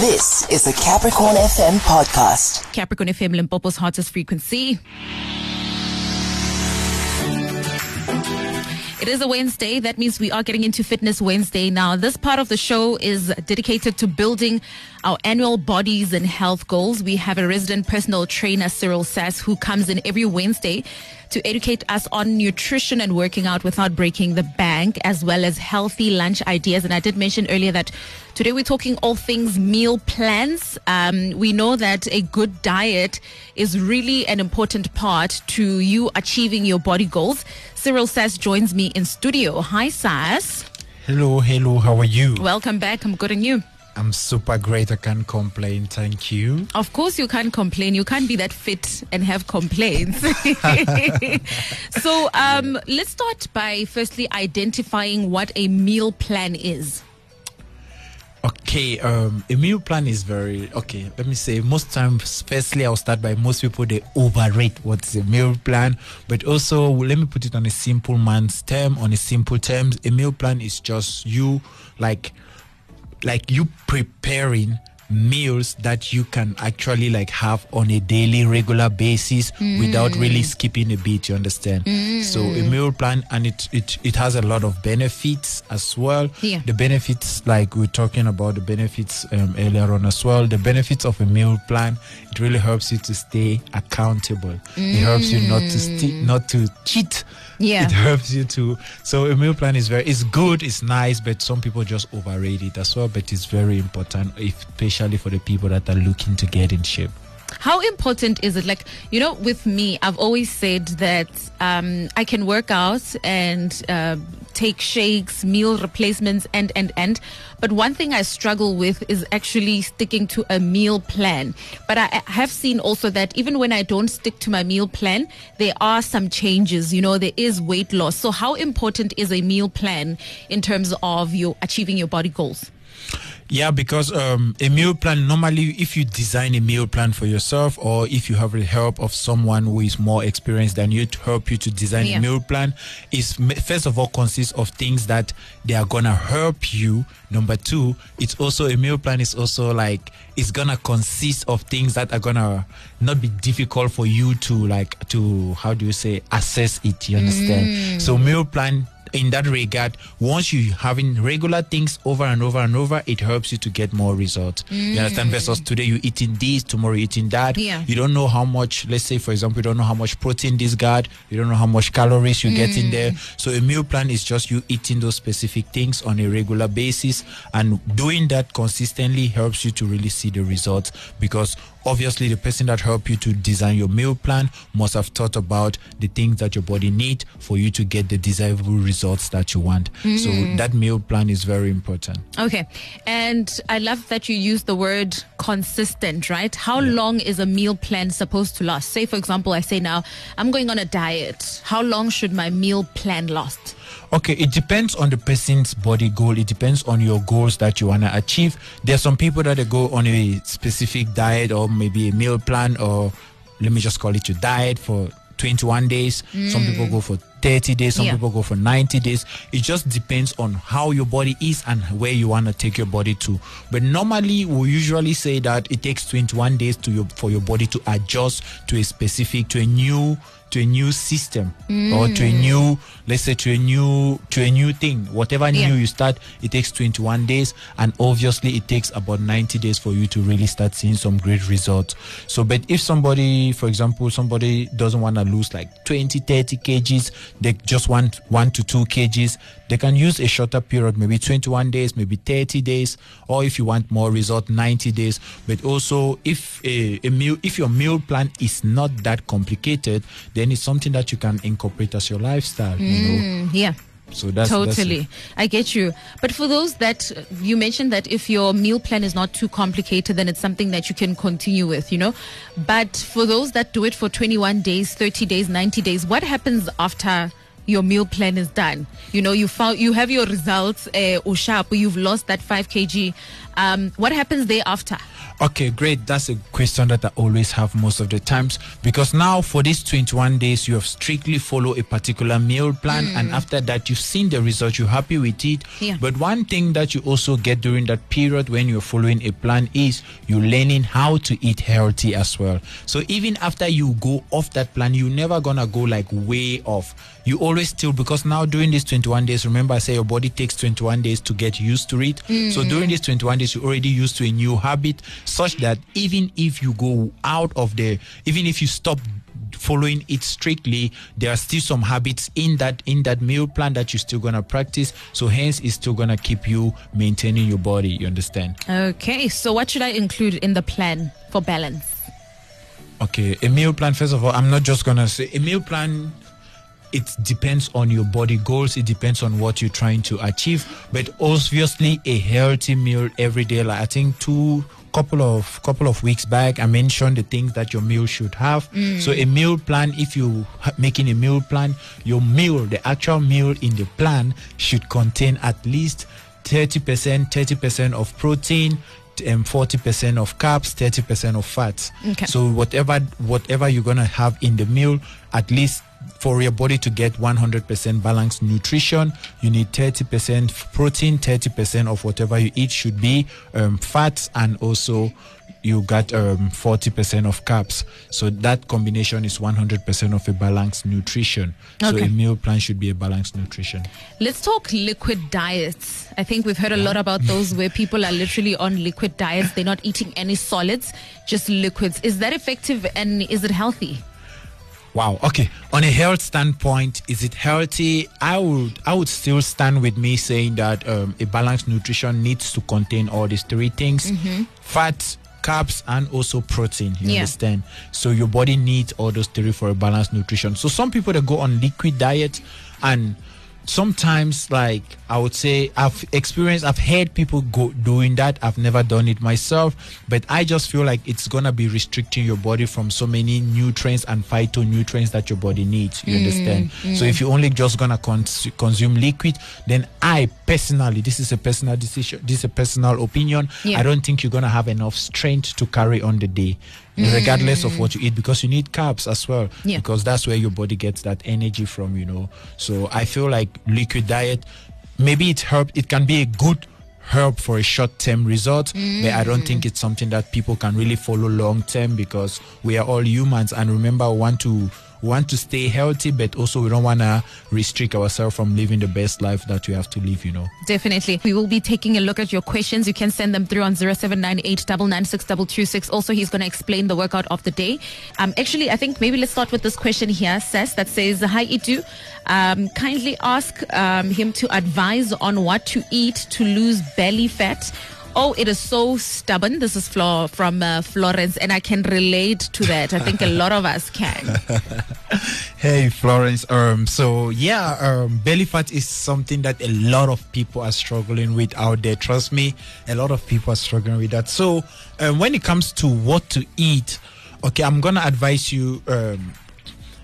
This is the Capricorn FM podcast. Capricorn FM Limpopo's hottest frequency. It is a Wednesday. That means we are getting into Fitness Wednesday now. This part of the show is dedicated to building our annual bodies and health goals. We have a resident personal trainer, Cyril Sass, who comes in every Wednesday to educate us on nutrition and working out without breaking the bank, as well as healthy lunch ideas. And I did mention earlier that today we're talking all things meal plans. Um, we know that a good diet is really an important part to you achieving your body goals. Cyril Sass joins me in studio. Hi, Sass. Hello, hello, how are you? Welcome back. I'm good and you. I'm super great. I can't complain. Thank you. Of course, you can't complain. You can't be that fit and have complaints. so, um, let's start by firstly identifying what a meal plan is. Okay, um, a meal plan is very okay. Let me say, most times, firstly, I'll start by most people they overrate what's a meal plan, but also let me put it on a simple man's term. On a simple terms, a meal plan is just you like, like you preparing meals that you can actually like have on a daily regular basis mm. without really skipping a beat you understand mm. so a meal plan and it, it it has a lot of benefits as well yeah. the benefits like we're talking about the benefits um, earlier on as well the benefits of a meal plan it really helps you to stay accountable mm. it helps you not to st- not to cheat yeah it helps you too. so a meal plan is very it's good it's nice but some people just overrate it as well but it's very important especially for the people that are looking to get in shape how important is it? Like, you know, with me, I've always said that um, I can work out and uh, take shakes, meal replacements, and, and, and. But one thing I struggle with is actually sticking to a meal plan. But I have seen also that even when I don't stick to my meal plan, there are some changes. You know, there is weight loss. So, how important is a meal plan in terms of your achieving your body goals? Yeah, because um, a meal plan normally, if you design a meal plan for yourself, or if you have the help of someone who is more experienced than you to help you to design Yeah. a meal plan, is first of all consists of things that they are gonna help you. Number two, it's also a meal plan is also like it's gonna consist of things that are gonna not be difficult for you to like to how do you say assess it. You understand? So meal plan in that regard, once you having regular things over and over and over, it helps you to get more results. You understand? Mm. Versus today you eating this, tomorrow you eating that. Yeah. You don't know how much. Let's say, for example, you don't know how much protein this got. You don't know how much calories you get in mm. there. So a meal plan is just you eating those specific things on a regular basis, and doing that consistently helps you to really see the results because obviously the person that helped you to design your meal plan must have thought about the things that your body need for you to get the desirable results that you want so mm-hmm. that meal plan is very important Okay. And I love that you use the word consistent, right? How long is a meal plan supposed to last? Say, for example, I say now, I'm going on a diet. How long should my meal plan last? Okay, it depends on the person's body goal. It depends on your goals that you want to achieve. There are some people that they go on a specific diet or maybe a meal plan or let me just call it a diet for 21 days. Some mm. people go for 30 days, some Yeah. people go for 90 days. It just depends on how your body is and where you want to take your body to. But normally we usually say that it takes 21 days to your for your body to adjust to a specific to a new to a new system or to a new let's say to a new to a new thing. Whatever Yeah. new you start it takes 21 days. And obviously it takes about 90 days for you to really start seeing some great results. So but if somebody for example somebody doesn't want to lose like 20 30 kgs they just want 1 to 2 kgs they can use a shorter period maybe 21 days maybe 30 days or if you want more result 90 days. But also if a, a meal if your meal plan is not that complicated then it's something that you can incorporate as your lifestyle you know Mm, yeah. so that's that's totally. it. I get you. But for those that you mentioned that if your meal plan is not too complicated, then it's something that you can continue with, you know. But for those that do it for 21 days, 30 days, 90 days, what happens after your meal plan is done? You know, you found you have your results, uh, Ushap, you've lost that 5 kg. Um, what happens thereafter? Okay, great. That's a question that I always have most of the times because now for these 21 days you have strictly follow a particular meal plan and hmm. after that you've seen the result, you're happy with it. Yeah. But one thing that you also get during that period when you're following a plan is you're learning how to eat healthy as well. So even after you go off that plan, you're never gonna go like way off. You always still because now during these 21 days, remember I say your body takes 21 days to get used to it. So mm. during these 21 days, you're already used to a new habit, such that even if you go out of the, even if you stop following it strictly there are still some habits in that in that meal plan that you're still gonna practice so hence it's still gonna keep you maintaining your body you understand Okay, so what should I include in the plan for balance? Okay, a meal plan. First of all, I'm not just gonna say a meal plan. It depends on your body goals. It depends on what you're trying to achieve. But obviously, a healthy meal every day. Like I think two couple of couple of weeks back, I mentioned the things that your meal should have. Mm. So a meal plan. If you making a meal plan, your meal, the actual meal in the plan, should contain at least thirty percent, thirty percent of protein, um, and 40% of carbs 30% of fats Okay. so whatever whatever you're gonna have in the meal at least for your body to get 100% balanced nutrition you need 30% protein 30% of whatever you eat should be um, fats and also you got um, 40% of carbs so that combination is 100% of a balanced nutrition so a meal plan should be a balanced nutrition Let's talk liquid diets. I think we've heard a lot about those where people are literally on liquid diets. They're not eating any solids, just liquids. Is that effective and is it healthy? Wow. Okay. On a health standpoint, is it healthy? I would I would still stand with me saying that um, a balanced nutrition needs to contain all these three things: fats, carbs, and also protein. You Yeah. understand? So your body needs all those three for a balanced nutrition. So some people that go on liquid diet and sometimes like i would say i've experienced i've heard people go doing that. I've never done it myself but i just feel like it's gonna be restricting your body from so many nutrients and phytonutrients that your body needs you understand? Mm, mm. So if you're only just gonna cons- consume liquid then i personally this is a personal decision this is a personal opinion. Yeah. i don't think you're gonna have enough strength to carry on the day regardless of mm. what you eat because you need carbs as well Yeah. because that's where your body gets that energy from you know. So i feel like liquid diet maybe it help it can be a good help for a short-term result but i don't think mm. it's something that people can really follow long-term because we are all humans and remember want to we want to stay healthy but also we don't want to restrict ourselves from living the best life that we have to live you know Definitely. We will be taking a look at your questions. You can send them through on 0798 Also, he's going to explain the workout of the day. Um, actually, I think maybe let's start with this question here, Sass, that says, Hi, Itu. Um, kindly ask um, him to advise on what to eat to lose belly fat. Oh, it is so stubborn. This is Flo from uh, Florence, and I can relate to that. I think a lot of us can. Hey Florence, um, so yeah, um, belly fat is something that a lot of people are struggling with out there. Trust me, a lot of people are struggling with that. So, um, when it comes to what to eat, okay, I'm gonna advise you. Um,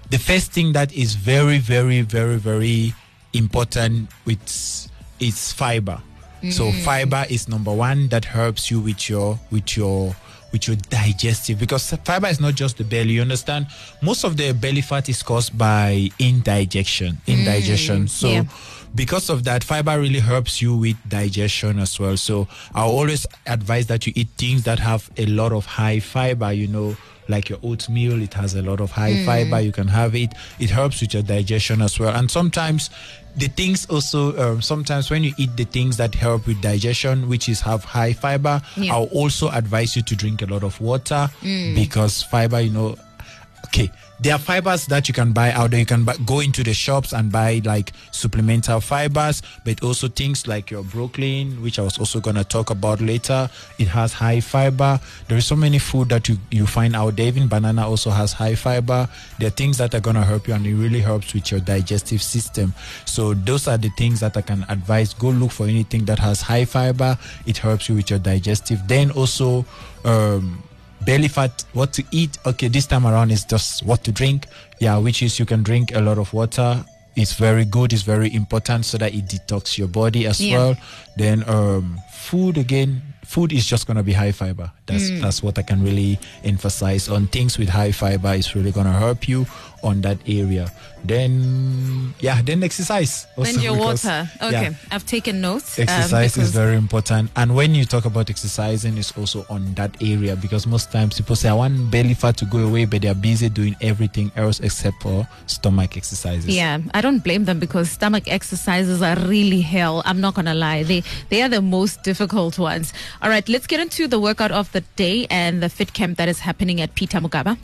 the first thing that is very, very, very, very important with is fiber. So mm. fiber is number one that helps you with your with your with your digestive because fiber is not just the belly. You understand? Most of the belly fat is caused by indigestion. Mm. Indigestion. so yeah. because of that, fiber really helps you with digestion as well. So I always advise that you eat things that have a lot of high fiber. You know, like your oatmeal, it has a lot of high fiber. You can have it. It helps with your digestion as well. And sometimes the things also um, sometimes when you eat the things that help with digestion, which is have high fiber, Yeah. I'll also advise you to drink a lot of water because fiber, you know, okay there are fibers that you can buy out there. You can buy, go into the shops and buy like supplemental fibers but also things like your broccoli which i was also going to talk about later. It has high fiber. There is so many food that you, you find out there. Even banana also has high fiber. There are things that are going to help you and it really helps with your digestive system. So those are the things that i can advise. Go look for anything that has high fiber. It helps you with your digestive. Then also um belly fat what to eat. Okay this time around is just what to drink. Yeah which is you can drink a lot of water. It's very good it's very important so that it detox your body as Yeah. well. Then um food again food is just gonna be high fiber. That's Mm. that's what I can really emphasize on. Things with high fiber is really gonna help you on that area. Then yeah, then exercise. also Then your because- water. yeah, Okay, I've taken notes. um, Exercise is very important, and when you talk about exercising, it's also on that area because most times people say, "I want belly fat to go away," but they are busy doing everything else except for stomach exercises. Yeah, I don't blame them because stomach exercises are really hell. I'm not gonna lie; they they are the most difficult ones. All right, let's get into the workout of the day and the fit camp that is happening at Peter Mokaba.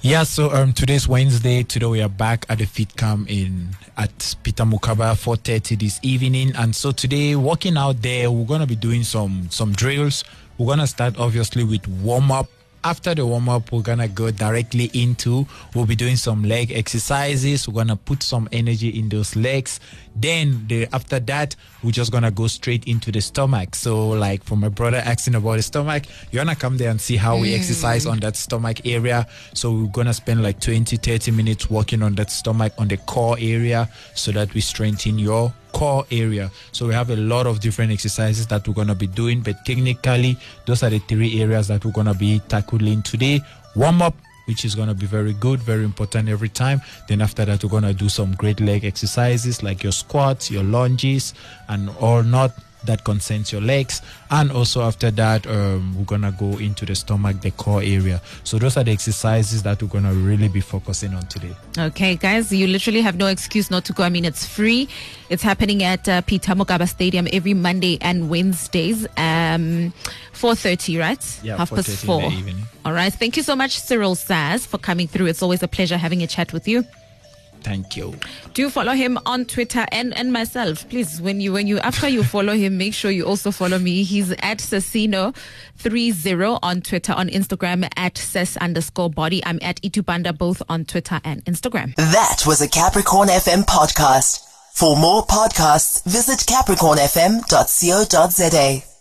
Yeah, so um, today's Wednesday. Today we are back at the fit camp in at Peter Mokaba 4:30 this evening, and so today walking out there, we're gonna be doing some some drills. We're gonna start obviously with warm up. After the warm up, we're gonna go directly into. We'll be doing some leg exercises. We're gonna put some energy in those legs. Then the after that, we're just gonna go straight into the stomach. So like for my brother asking about the stomach, you're gonna come there and see how we mm. exercise on that stomach area. So we're gonna spend like 20, 30 minutes working on that stomach on the core area so that we strengthen your core area. So we have a lot of different exercises that we're gonna be doing, but technically those are the three areas that we're gonna be tackling today. Warm up, which is gonna be very good, very important every time. Then after that, we're gonna do some great leg exercises like your squats, your lunges, and or not that concerns your legs and also after that um, we're gonna go into the stomach the core area so those are the exercises that we're gonna really be focusing on today Okay, guys, you literally have no excuse not to go. I mean, it's free. It's happening at uh, Peter Mokaba Stadium every Monday and Wednesdays, um, 4.30, right? Yeah, Half past 4:30 in four. All right. Thank you so much, Cyril Sass, for coming through. It's always a pleasure having a chat with you. Thank you Do follow him on Twitter and, and myself, please. When you when you after you follow him, make sure you also follow me. He's at Sasino30 on Twitter, on Instagram at Ses underscore body. I'm at Itubanda both on Twitter and Instagram. That was a Capricorn FM podcast. For more podcasts, visit capricornfm.co.za.